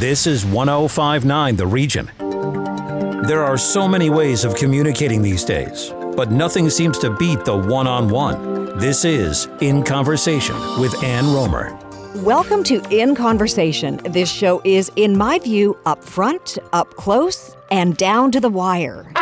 This is 1059 The Region. There are so many ways of communicating these days, but nothing seems to beat the one on one. This is In Conversation with Ann Romer. Welcome to In Conversation. This show is, in my view, up front, up close, and down to the wire.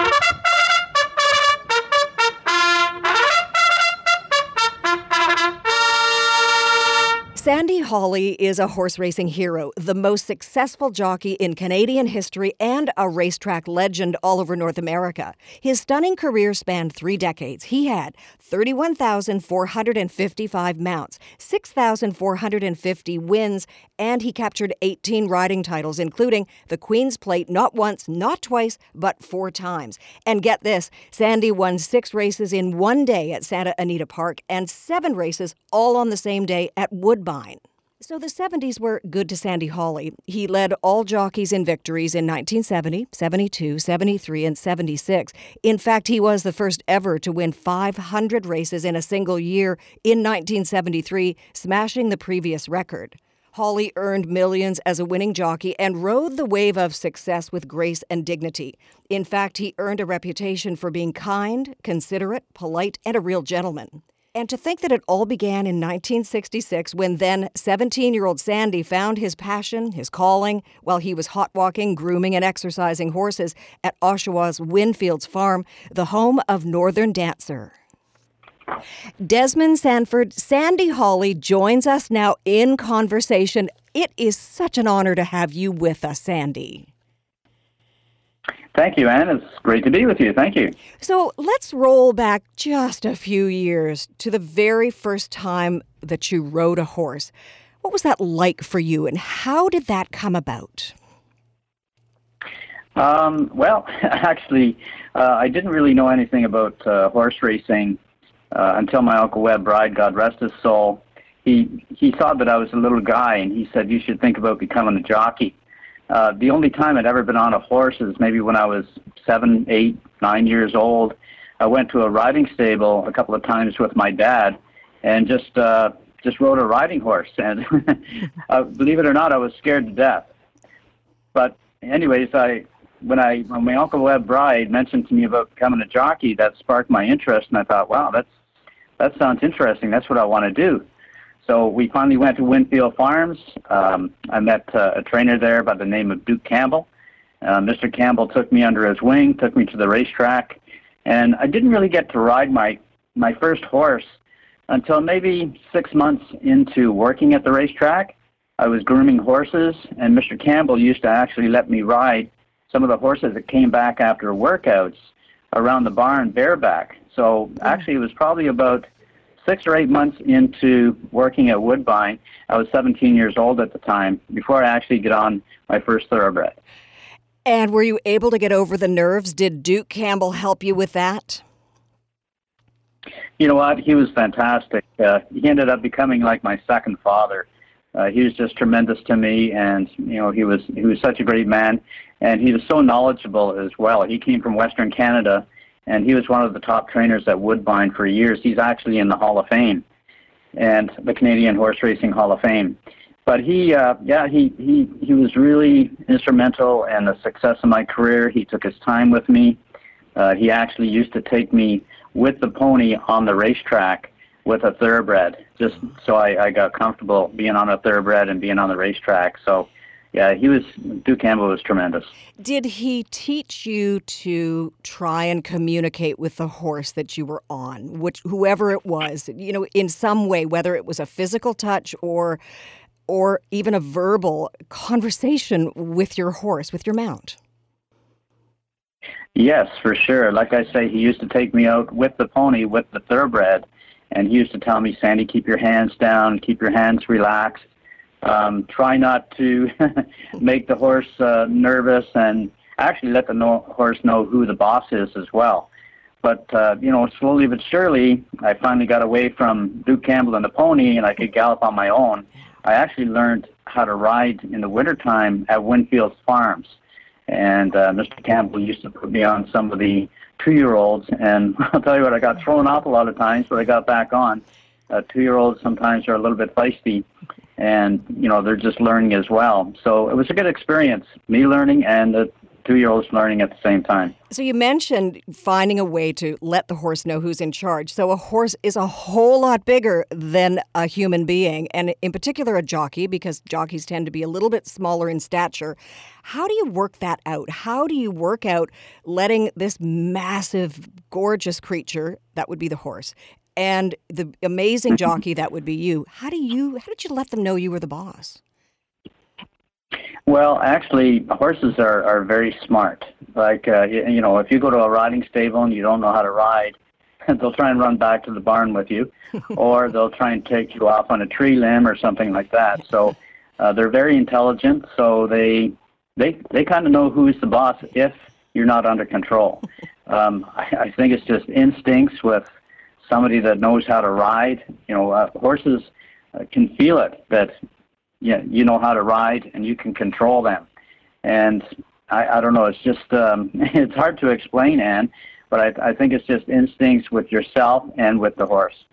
Sandy Hawley is a horse racing hero, the most successful jockey in Canadian history, and a racetrack legend all over North America. His stunning career spanned three decades. He had 31,455 mounts, 6,450 wins, and he captured 18 riding titles, including the Queen's Plate not once, not twice, but four times. And get this Sandy won six races in one day at Santa Anita Park and seven races all on the same day at Woodbine. So the 70s were good to Sandy Hawley. He led all jockeys in victories in 1970, 72, 73, and 76. In fact, he was the first ever to win 500 races in a single year in 1973, smashing the previous record. Hawley earned millions as a winning jockey and rode the wave of success with grace and dignity. In fact, he earned a reputation for being kind, considerate, polite, and a real gentleman. And to think that it all began in 1966 when then 17 year old Sandy found his passion, his calling, while he was hot walking, grooming, and exercising horses at Oshawa's Windfields Farm, the home of Northern Dancer. Desmond Sanford, Sandy Hawley joins us now in conversation. It is such an honor to have you with us, Sandy. Thank you, Anne. It's great to be with you. Thank you. So let's roll back just a few years to the very first time that you rode a horse. What was that like for you, and how did that come about? Um, well, actually, uh, I didn't really know anything about uh, horse racing uh, until my uncle Webb Bride, God rest his soul. He he saw that I was a little guy, and he said you should think about becoming a jockey. Uh, the only time I'd ever been on a horse is maybe when I was seven, eight, nine years old. I went to a riding stable a couple of times with my dad, and just uh, just rode a riding horse. And uh, believe it or not, I was scared to death. But anyways, I when I when my uncle Webb Bride mentioned to me about becoming a jockey, that sparked my interest, and I thought, wow, that's that sounds interesting. That's what I want to do. So we finally went to Windfield Farms. Um, I met uh, a trainer there by the name of Duke Campbell. Uh, Mr. Campbell took me under his wing, took me to the racetrack, and I didn't really get to ride my my first horse until maybe six months into working at the racetrack. I was grooming horses, and Mr. Campbell used to actually let me ride some of the horses that came back after workouts around the barn bareback. So actually, it was probably about six or eight months into working at Woodbine, I was 17 years old at the time, before I actually get on my first thoroughbred. And were you able to get over the nerves? Did Duke Campbell help you with that? You know what? He was fantastic. Uh, he ended up becoming like my second father. Uh, he was just tremendous to me, and you know he was he was such a great man, and he was so knowledgeable as well. He came from Western Canada, and he was one of the top trainers at Woodbine for years. He's actually in the Hall of Fame, and the Canadian Horse Racing Hall of Fame. But he, uh, yeah, he, he, he was really instrumental in the success of my career. He took his time with me. Uh, he actually used to take me with the pony on the racetrack with a thoroughbred, just so I, I got comfortable being on a thoroughbred and being on the racetrack. So yeah, he was Duke Campbell was tremendous. Did he teach you to try and communicate with the horse that you were on, which whoever it was, you know, in some way, whether it was a physical touch or or even a verbal conversation with your horse, with your mount? Yes, for sure. Like I say, he used to take me out with the pony, with the thoroughbred, and he used to tell me, Sandy, keep your hands down, keep your hands relaxed um, try not to make the horse uh, nervous and actually let the no- horse know who the boss is as well. But, uh, you know, slowly but surely, I finally got away from Duke Campbell and the pony and I could gallop on my own. I actually learned how to ride in the wintertime at Windfield's Farms. And uh, Mr. Campbell used to put me on some of the two year olds. And I'll tell you what, I got thrown off a lot of times, but I got back on. Uh, two year olds sometimes are a little bit feisty and you know they're just learning as well. So it was a good experience, me learning and the two-year-olds learning at the same time. So you mentioned finding a way to let the horse know who's in charge. So a horse is a whole lot bigger than a human being, and in particular a jockey, because jockeys tend to be a little bit smaller in stature. How do you work that out? How do you work out letting this massive, gorgeous creature, that would be the horse, and the amazing jockey that would be you. How do you how did you let them know you were the boss? Well, actually, horses are, are very smart. Like, uh, you, you know, if you go to a riding stable and you don't know how to ride, they'll try and run back to the barn with you, or they'll try and take you off on a tree limb or something like that. So uh, they're very intelligent. So they they they kind of know who's the boss if you're not under control. Um, I, I think it's just instincts with somebody that knows how to ride. You know, uh, horses uh, can feel it that yeah, you know how to ride and you can control them. And I, I don't know, it's just um, it's hard to explain, Anne, but I, I think it's just instincts with yourself and with the horse.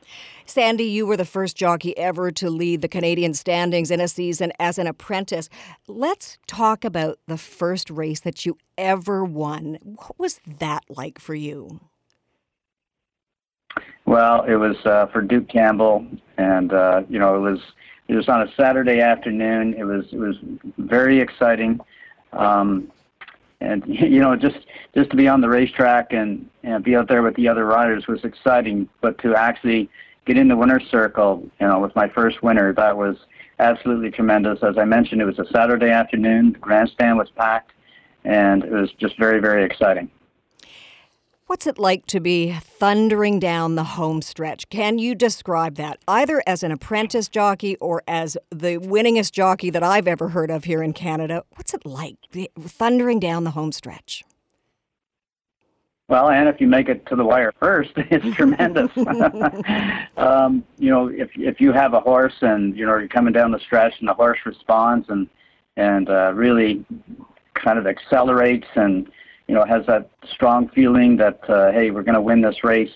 Sandy, you were the first jockey ever to lead the Canadian standings in a season as an apprentice. Let's talk about the first race that you ever won. What was that like for you? Well, it was uh, for Duke Campbell, and uh, you know it was it was on a Saturday afternoon. It was it was very exciting, um, and you know just just to be on the racetrack and and be out there with the other riders was exciting. But to actually get in the winner's circle, you know, with my first winner, that was absolutely tremendous. As I mentioned, it was a Saturday afternoon. The grandstand was packed, and it was just very very exciting. What's it like to be thundering down the home stretch? Can you describe that either as an apprentice jockey or as the winningest jockey that I've ever heard of here in Canada? What's it like thundering down the home stretch? Well, and if you make it to the wire first, it's tremendous. um, you know, if if you have a horse and you know you're coming down the stretch and the horse responds and and uh, really kind of accelerates and you know, has that strong feeling that uh, hey, we're going to win this race,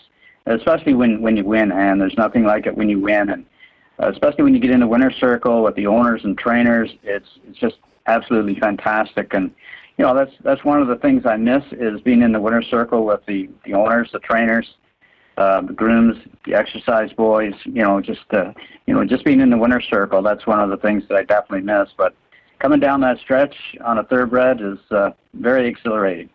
especially when when you win. And there's nothing like it when you win, and uh, especially when you get in the winner's circle with the owners and trainers. It's it's just absolutely fantastic. And you know, that's that's one of the things I miss is being in the winner's circle with the the owners, the trainers. Uh, the grooms, the exercise boys, you know, just uh, you know, just being in the winner's circle. That's one of the things that I definitely miss. But coming down that stretch on a thoroughbred is uh, very exhilarating.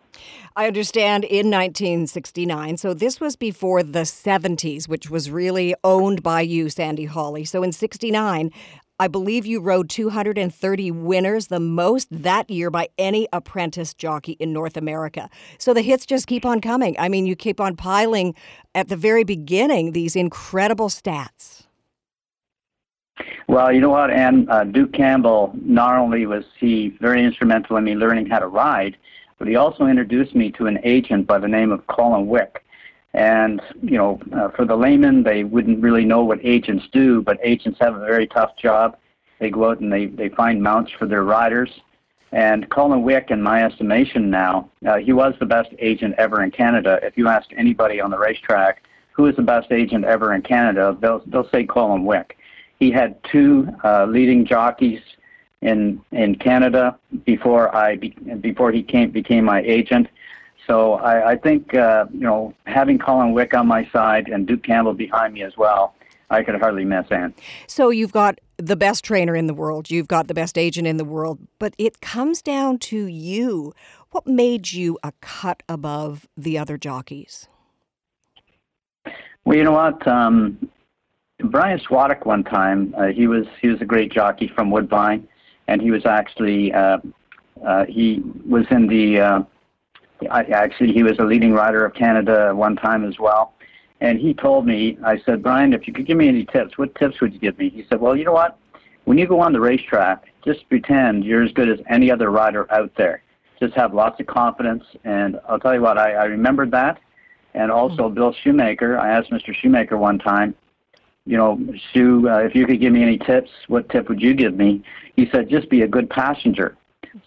I understand in 1969. So this was before the 70s, which was really owned by you, Sandy Hawley. So in 69, I believe you rode 230 winners, the most that year by any apprentice jockey in North America. So the hits just keep on coming. I mean, you keep on piling at the very beginning these incredible stats. Well, you know what, and uh, Duke Campbell, not only was he very instrumental in me learning how to ride, but he also introduced me to an agent by the name of Colin Wick. And, you know, uh, for the layman, they wouldn't really know what agents do, but agents have a very tough job. They go out and they, they find mounts for their riders. And Colin Wick, in my estimation now, uh, he was the best agent ever in Canada. If you ask anybody on the racetrack who is the best agent ever in Canada, they'll, they'll say Colin Wick. He had two uh, leading jockeys in in Canada before I be, before he came became my agent. So I, I think uh, you know having Colin Wick on my side and Duke Campbell behind me as well, I could hardly miss Anne. So you've got the best trainer in the world, you've got the best agent in the world, but it comes down to you. What made you a cut above the other jockeys? Well, you know what. Um, Brian Swatuk one time, uh, he was he was a great jockey from Woodbine and he was actually uh, uh, he was in the uh, I, actually he was a leading rider of Canada one time as well. And he told me, I said, Brian, if you could give me any tips, what tips would you give me? He said, Well, you know what? When you go on the racetrack, just pretend you're as good as any other rider out there. Just have lots of confidence. And I'll tell you what, I, I remembered that. And also, mm-hmm. Bill Shoemaker, I asked Mr. Shoemaker one time, you know, Shoe, uh, if you could give me any tips, what tip would you give me? He said, just be a good passenger.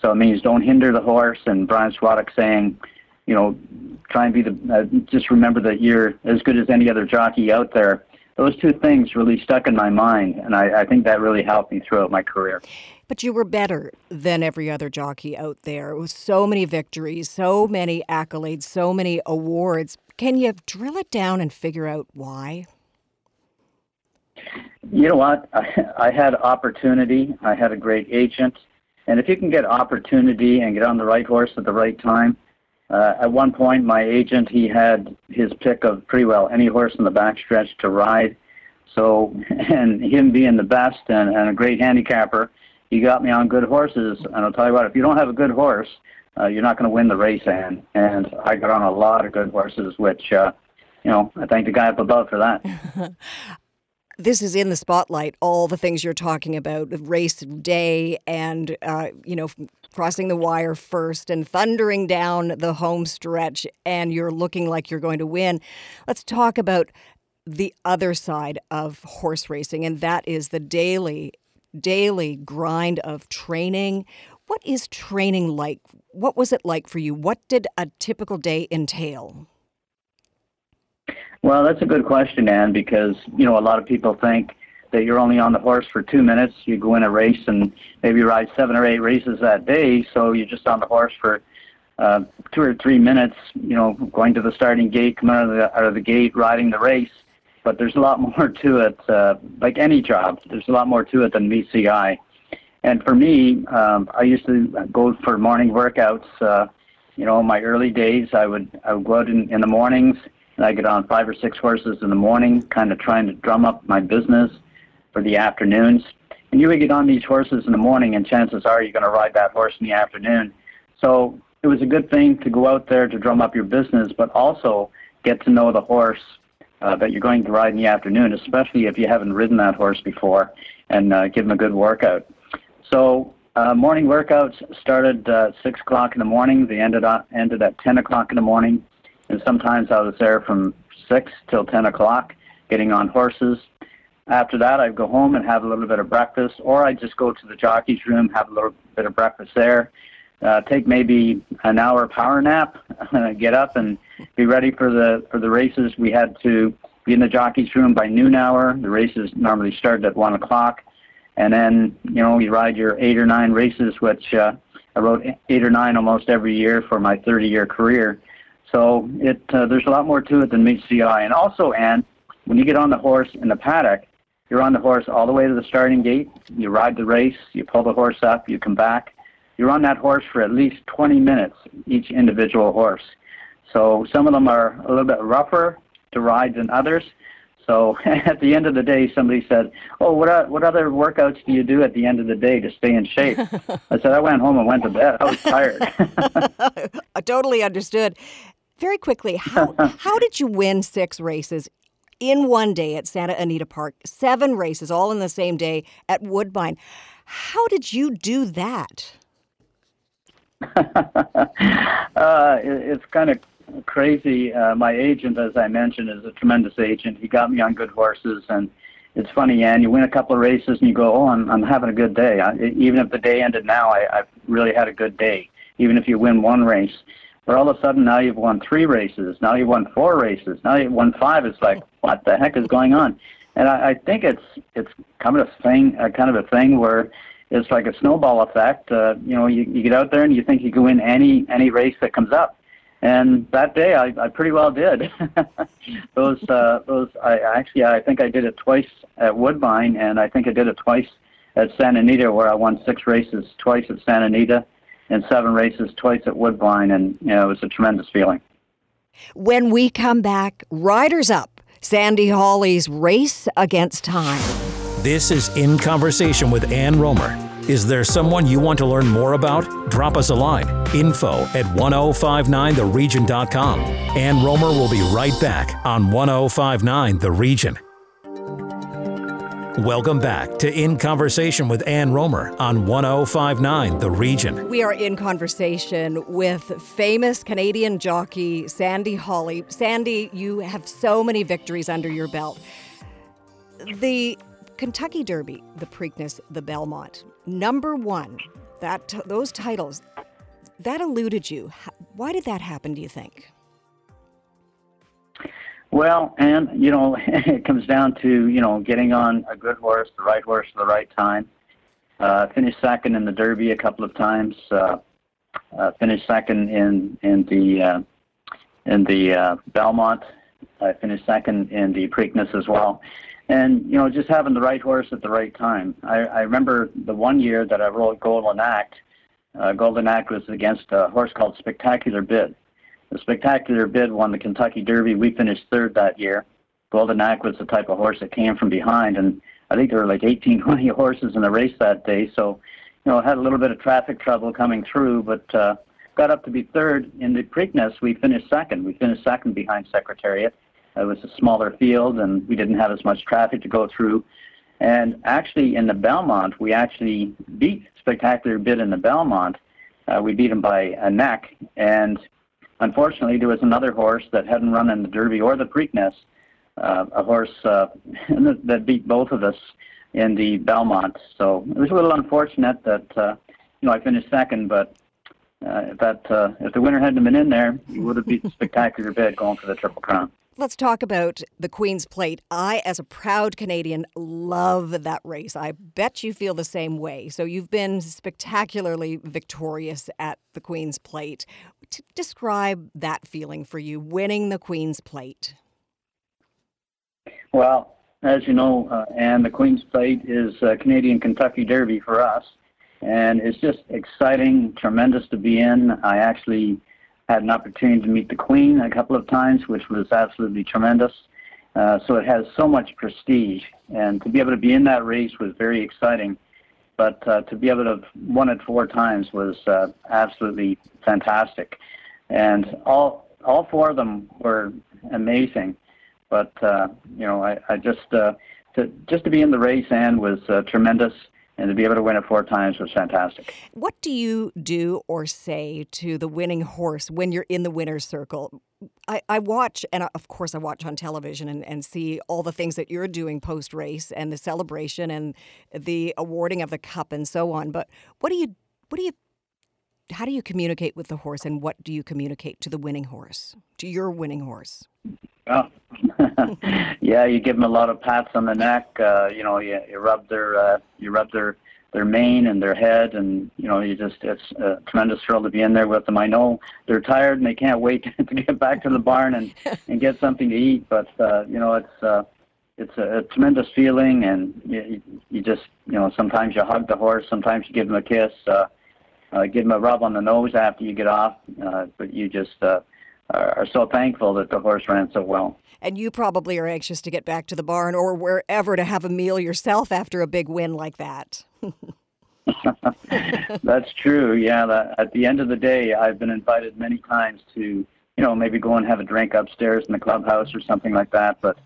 So it means don't hinder the horse. And Brian Swatuk saying, you know, try and be the, uh, just remember that you're as good as any other jockey out there. those two things really stuck in my mind, and I, I think that really helped me throughout my career. But you were better than every other jockey out there with so many victories, so many accolades, so many awards. Can you drill it down and figure out why? You know what? I, I had opportunity. I had a great agent. And if you can get opportunity and get on the right horse at the right time, uh, at one point, my agent he had his pick of pretty well any horse in the backstretch to ride. So, and him being the best and, and a great handicapper, he got me on good horses. And I'll tell you what, if you don't have a good horse, uh, you're not going to win the race. And and I got on a lot of good horses, which uh, you know I thank the guy up above for that. this is in the spotlight. All the things you're talking about, race day, and uh, you know, crossing the wire first and thundering down the home stretch, and you're looking like you're going to win. Let's talk about the other side of horse racing, and that is the daily, daily grind of training. What is training like? What was it like for you? What did a typical day entail? Well, that's a good question, Anne, because you know a lot of people think that you're only on the horse for two minutes. You go in a race and maybe ride seven or eight races that day, so you're just on the horse for uh, two or three minutes. You know, going to the starting gate, coming out of the out of the gate, riding the race. But there's a lot more to it. Uh, like any job, there's a lot more to it than eye. And for me, um, I used to go for morning workouts. Uh, you know, in my early days, I would I would go out in, in the mornings and I get on five or six horses in the morning, kind of trying to drum up my business for the afternoons. And you would get on these horses in the morning, and chances are you're going to ride that horse in the afternoon. So it was a good thing to go out there to drum up your business, but also get to know the horse uh, that you're going to ride in the afternoon, especially if you haven't ridden that horse before, and uh, give them a good workout. So uh, morning workouts started uh, six o'clock in the morning. They ended up, ended at ten o'clock in the morning and sometimes I was there from six till ten o'clock, getting on horses. After that, I'd go home and have a little bit of breakfast, or I'd just go to the jockey's room, have a little bit of breakfast there, uh, take maybe an hour power nap, get up and be ready for the for the races. We had to be in the jockey's room by noon hour. The races normally started at one o'clock, and then you know you ride your eight or nine races, which uh, I rode eight or nine almost every year for my 30 year career. So it uh, there's a lot more to it than meets the eye. And also, Anne, when you get on the horse in the paddock, you're on the horse all the way to the starting gate. You ride the race, you pull the horse up, you come back. You're on that horse for at least 20 minutes, each individual horse. So some of them are a little bit rougher to ride than others. So at the end of the day, somebody said, "Oh, what what other workouts do you do at the end of the day to stay in shape?" I said, "I went home and went to bed. I was tired." I totally understood very quickly, how how did you win six races in one day at Santa Anita Park? Seven races all in the same day at Woodbine. How did you do that? uh, it's kind of crazy. Uh, my agent, as I mentioned, is a tremendous agent. He got me on good horses, and it's funny, Anne. You win a couple of races, and you go, "Oh, I'm I'm having a good day." I, even if the day ended now, I, I've really had a good day. Even if you win one race, but all of a sudden now you've won three races, now you've won four races, now you've won five. It's like, what the heck is going on? And I, I think it's it's kind of a thing, uh, kind of a thing where it's like a snowball effect. Uh, you know, you, you get out there and you think you can win any any race that comes up. And that day, I, I pretty well did. those uh, those I actually I think I did it twice at Woodbine, and I think I did it twice at Santa Anita, where I won six races twice at Santa Anita in seven races, twice at Woodbine, and you know, it was a tremendous feeling. When we come back, Riders Up, Sandy Hawley's race against time. This is In Conversation with Ann Romer. Is there someone you want to learn more about? Drop us a line. Info at 1059theregion.com. Ann Romer will be right back on 1059 The Region. Welcome back to In Conversation with Ann Romer on 1059 The Region. We are in conversation with famous Canadian jockey Sandy Hawley. Sandy, you have so many victories under your belt. The Kentucky Derby, the Preakness, the Belmont, number one, that those titles, that eluded you. Why did that happen, do you think? Well, and you know, it comes down to you know getting on a good horse, the right horse, at the right time. Uh, finished second in the Derby a couple of times. Uh, uh, finished second in in the uh, in the uh, Belmont. I finished second in the Preakness as well. And you know, just having the right horse at the right time. I, I remember the one year that I rode Golden Act. Uh, Golden Act was against a horse called Spectacular Bid. The Spectacular Bid won the Kentucky Derby. We finished third that year. Golden Act was the type of horse that came from behind, and I think there were like 18, 20 horses in the race that day. So, you know, had a little bit of traffic trouble coming through, but uh, got up to be third in the Preakness. We finished second. We finished second behind Secretariat. It was a smaller field, and we didn't have as much traffic to go through. And actually, in the Belmont, we actually beat Spectacular Bid in the Belmont. Uh, we beat him by a neck, and unfortunately, there was another horse that hadn't run in the Derby or the Preakness, uh, a horse uh, that beat both of us in the Belmont. So it was a little unfortunate that uh, you know I finished second, but uh, if that uh, if the winner hadn't been in there, he would have beat the Spectacular Bid going for the Triple Crown. Let's talk about the Queen's Plate. I, as a proud Canadian, love that race. I bet you feel the same way. So you've been spectacularly victorious at the Queen's Plate. T- describe that feeling for you, winning the Queen's Plate. Well, as you know, uh, and the Queen's Plate is Canadian Kentucky Derby for us, and it's just exciting, tremendous to be in. I actually had an opportunity to meet the Queen a couple of times, which was absolutely tremendous. Uh, so it has so much prestige, and to be able to be in that race was very exciting. But uh, to be able to have won it four times was uh, absolutely fantastic, and all all four of them were amazing. But uh, you know, I, I just uh, to just to be in the race and was uh, tremendous and to be able to win it four times was fantastic. What do you do or say to the winning horse when you're in the winner's circle? I, I watch, and of course, I watch on television and, and see all the things that you're doing post race and the celebration and the awarding of the cup and so on. But what do you, what do you, how do you communicate with the horse and what do you communicate to the winning horse, to your winning horse? Well, yeah, you give them a lot of pats on the neck. Uh, you know, you, you rub their uh, you rub their their mane and their head, and you know, you just it's a tremendous thrill to be in there with them. I know they're tired and they can't wait to get back to the barn and and get something to eat, but uh, you know, it's uh, it's a, a tremendous feeling, and you, you just you know, sometimes you hug the horse, sometimes you give him a kiss, uh, uh, give him a rub on the nose after you get off, uh, but you just uh, are so thankful that the horse ran so well. And you probably are anxious to get back to the barn or wherever to have a meal yourself after a big win like that. That's true. Yeah. That, at the end of the day, I've been invited many times to, you know, maybe go and have a drink upstairs in the clubhouse or something like that. But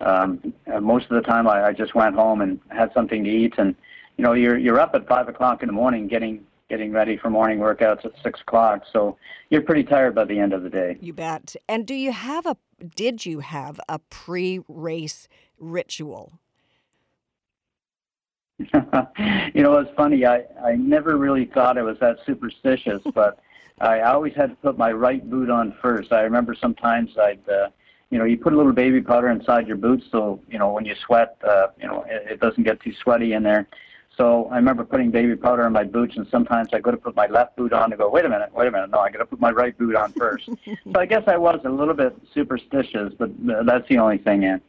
um, most of the time, I, I just went home and had something to eat. And you know, you're you're up at five o'clock in the morning getting getting ready for morning workouts at six o'clock. So you're pretty tired by the end of the day. You bet. And do you have a did you have a pre-race ritual? you know, it's funny. I I never really thought I was that superstitious, but I always had to put my right boot on first. I remember sometimes I'd. Uh, you know, you put a little baby powder inside your boots, so you know when you sweat, uh, you know it, it doesn't get too sweaty in there. So I remember putting baby powder in my boots, and sometimes I go to put my left boot on to go, wait a minute, wait a minute, no, I got to put my right boot on first. so I guess I was a little bit superstitious, but that's the only thing, Ann.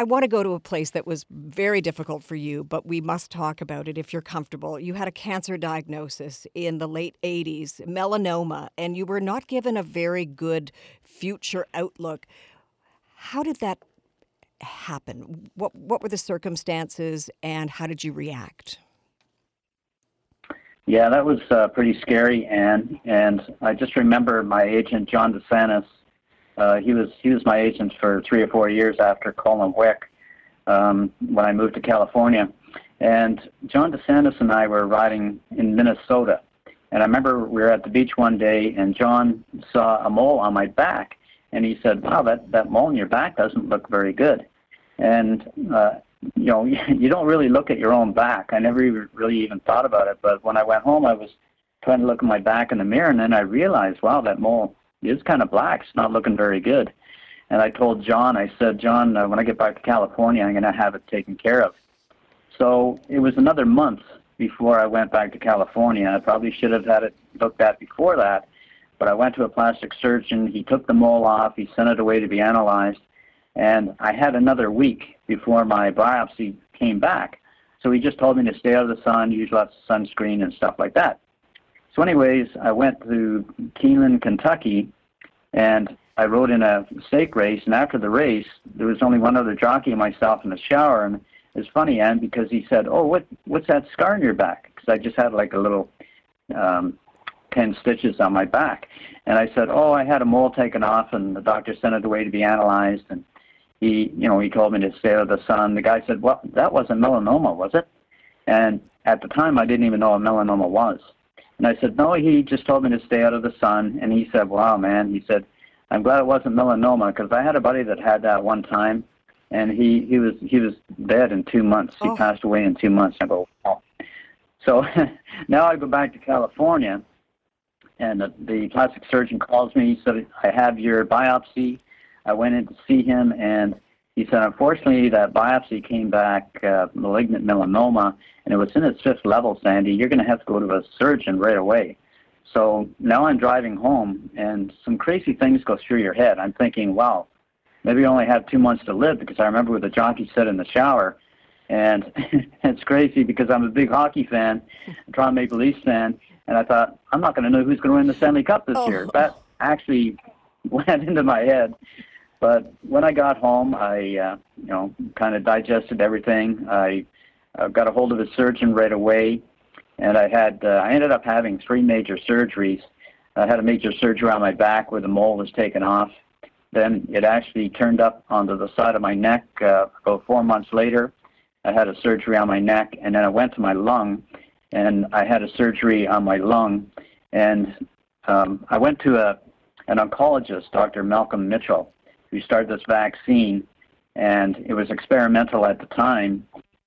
I want to go to a place that was very difficult for you, but we must talk about it if you're comfortable. You had a cancer diagnosis in the late 80s, melanoma, and you were not given a very good future outlook. How did that happen? What what were the circumstances, and how did you react? Yeah, that was uh, pretty scary, and and I just remember my agent John DeSantis. Uh, he was he was my agent for three or four years after Colin Wick um, when I moved to California, and John DeSantis and I were riding in Minnesota, and I remember we were at the beach one day, and John saw a mole on my back, and he said, "Wow, that that mole in your back doesn't look very good." And uh, you know, you don't really look at your own back. I never really even thought about it, but when I went home, I was trying to look at my back in the mirror, and then I realized, wow, that mole is kind of black. It's not looking very good. And I told John, I said, John, uh, when I get back to California, I'm going to have it taken care of. So it was another month before I went back to California. I probably should have had it looked at before that, but I went to a plastic surgeon. He took the mole off. He sent it away to be analyzed, and I had another week before my biopsy came back. So he just told me to stay out of the sun, use lots of sunscreen and stuff like that. So, anyways, I went to Keeneland, Kentucky, and I rode in a stake race. And after the race, there was only one other jockey and myself in the shower. And it was funny, Ann, because he said, "Oh, what what's that scar on your back?" Because I just had like a little um, ten stitches on my back. And I said, "Oh, I had a mole taken off, and the doctor sent it away to be analyzed." And he, you know, he told me to stay out of the sun. The guy said, "Well, that wasn't melanoma, was it?" And at the time, I didn't even know what melanoma was. And I said, "No, he just told me to stay out of the sun." And he said, "Wow, man," he said, "I'm glad it wasn't melanoma because I had a buddy that had that one time, and he he was he was dead in two months. He Oh. passed away in two months." I go, "Oh." So now I go back to California, and the, the plastic surgeon calls me. Said, "I have your biopsy." I went in to see him, and he said, "Unfortunately, that biopsy came back uh, malignant melanoma, and it was in its fifth level, Sandy. You're going to have to go to a surgeon right away." So now I'm driving home, and some crazy things go through your head. I'm thinking, "Wow, maybe I only have two months to live," because I remember what the jockey said in the shower. And it's crazy because I'm a big hockey fan, Toronto Maple Leafs fan, and I thought I'm not going to know who's going to win the Stanley Cup this Oh. year. That actually went into my head. But when I got home, I uh, you know kind of digested everything. I uh, got a hold of a surgeon right away, and I had uh, I ended up having three major surgeries. I had a major surgery on my back where the mole was taken off. Then it actually turned up onto the side of my neck. Uh, about four months later, I had a surgery on my neck, and then I went to my lung, and I had a surgery on my lung, and um, I went to a an oncologist, Dr. Malcolm Mitchell, who started this vaccine, and it was experimental at the time,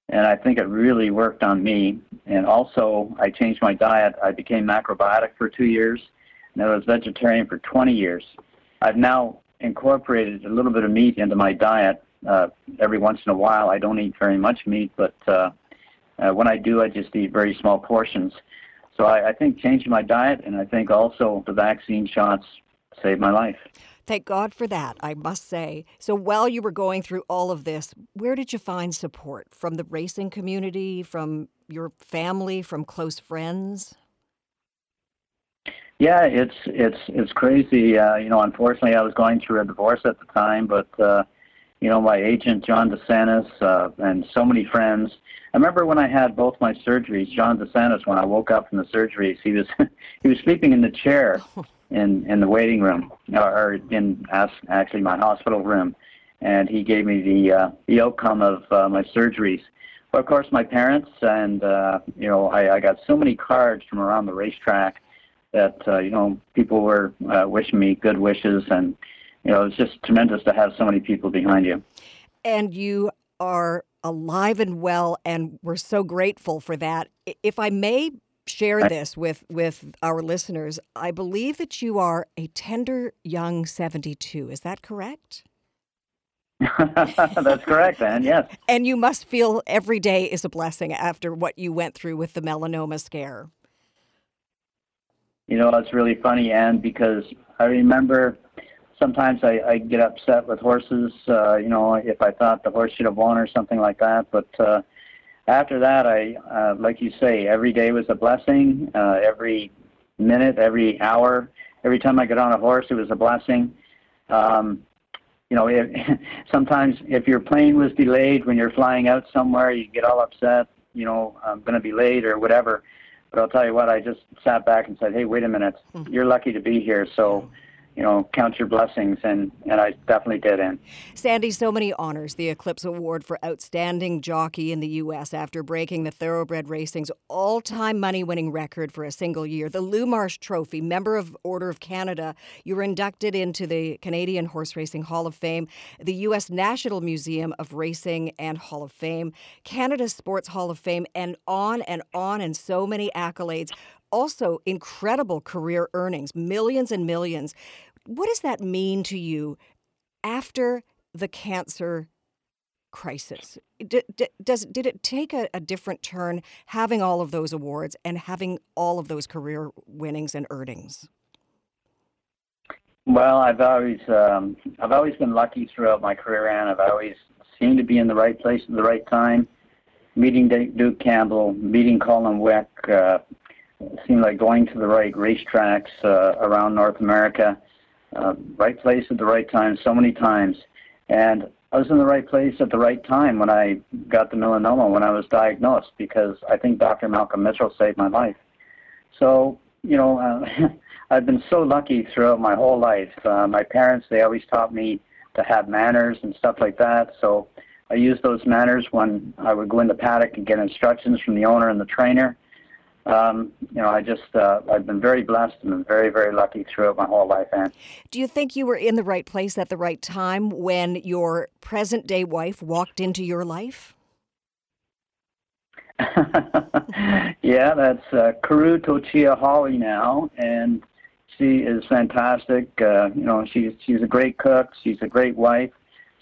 and I think it really worked on me. And also, I changed my diet. I became macrobiotic for two years, and I was vegetarian for 20 years. I've now incorporated a little bit of meat into my diet uh, every once in a while. I don't eat very much meat, but uh, uh, when I do, I just eat very small portions. So I, I think changing my diet, and I think also the vaccine shots saved my life. Thank God for that, I must say. So while you were going through all of this, where did you find support? From the racing community, from your family, from close friends? Yeah, it's it's it's crazy. Uh, you know, unfortunately, I was going through a divorce at the time, but uh, you know, my agent John DeSantis uh, and so many friends. I remember when I had both my surgeries. John DeSantis, when I woke up from the surgeries, he was he was sleeping in the chair in in the waiting room, or in actually my hospital room, and he gave me the uh, the outcome of uh, my surgeries. But of course, my parents and uh, you know, I, I got so many cards from around the racetrack that uh, you know people were uh, wishing me good wishes, and you know it's just tremendous to have so many people behind you. And you are alive and well, and we're so grateful for that. If I may share this with, with our listeners, I believe that you are a tender young 72. Is that correct? That's correct, Anne, Yes. And you must feel every day is a blessing after what you went through with the melanoma scare. You know, it's really funny, Anne, because I remember sometimes I, I get upset with horses, uh, you know, if I thought the horse should have won or something like that. But uh, after that, I, uh, like you say, every day was a blessing. Uh, every minute, every hour, every time I got on a horse, it was a blessing. Um, you know, if, sometimes if your plane was delayed when you're flying out somewhere, you get all upset. You know, I'm going to be late or whatever. But I'll tell you what, I just sat back and said, "Hey, wait a minute. You're lucky to be here. So, you know, count your blessings." And and I definitely did. And Sandy, so many honors. The Eclipse Award for Outstanding Jockey in the U.S. after breaking the Thoroughbred Racing's all time money winning record for a single year. The Lou Marsh Trophy, member of Order of Canada. You were inducted into the Canadian Horse Racing Hall of Fame, the U.S. National Museum of Racing and Hall of Fame, Canada's Sports Hall of Fame, and on and on, and so many accolades. Also, incredible career earnings, millions and millions. What does that mean to you After the cancer crisis, does did it take a, a different turn having all of those awards and having all of those career winnings and earnings? Well, I've always um, I've always been lucky throughout my career, and I've always seemed to be in the right place at the right time. Meeting Duke Campbell, meeting Colin Wick, uh, seemed like going to the right racetracks uh, around North America. Uh, right place at the right time, so many times, and I was in the right place at the right time when I got the melanoma when I was diagnosed because I think Dr. Malcolm Mitchell saved my life. So you know. Uh, I've been so lucky throughout my whole life. Uh, my parents, they always taught me to have manners and stuff like that. So I used those manners when I would go in the paddock and get instructions from the owner and the trainer. Um, you know, I just, uh, I've been very blessed and very, very lucky throughout my whole life, Anne. Do you think you were in the right place at the right time when your present day wife walked into your life? yeah, that's uh, Karu Tochia Hawley now, and she is fantastic. Uh, you know, she's she's a great cook. She's a great wife.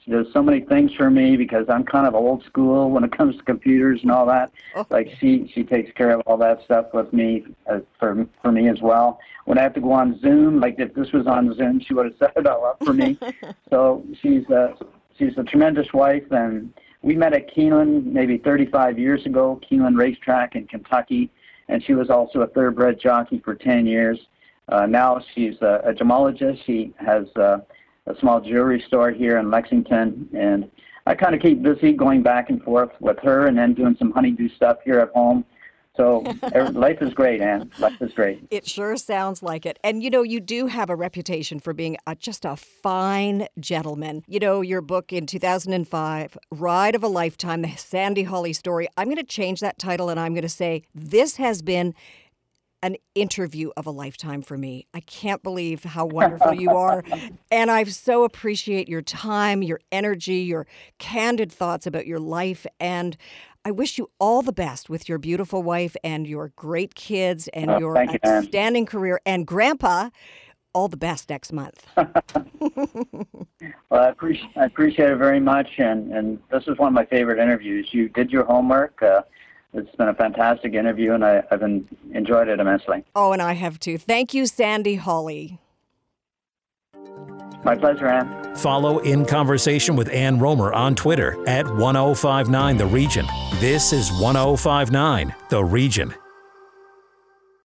She does so many things for me because I'm kind of old school when it comes to computers and all that. Oh. Like she she takes care of all that stuff with me uh, for for me as well. When I have to go on Zoom, like if this was on Zoom, she would have set it all up for me. so she's a she's a tremendous wife and we met at Keeneland maybe 35 years ago, Keeneland Racetrack in Kentucky, and she was also a thoroughbred jockey for 10 years. Uh, now she's a, a gemologist. She has uh, a small jewelry store here in Lexington, and I kind of keep busy going back and forth with her, and then doing some honeydew stuff here at home. So life is great, Anne. Life is great. It sure sounds like it. And you know, you do have a reputation for being a, just a fine gentleman. You know, your book in 2005, Ride of a Lifetime, the Sandy Hawley story. I'm going to change that title and I'm going to say, This has been an interview of a lifetime for me. I can't believe how wonderful you are. And I so appreciate your time, your energy, your candid thoughts about your life. And I wish you all the best with your beautiful wife and your great kids and oh, your outstanding career. And Grandpa, all the best next month. well, I appreciate, I appreciate it very much. And, and this is one of my favorite interviews. You did your homework. Uh, it's been a fantastic interview, and I, have been, enjoyed it immensely. Oh, and I have too. Thank you, Sandy Hawley. My pleasure, Anne. Follow In Conversation with Ann Romer on Twitter at 1059 The Region. This is 1059 The Region.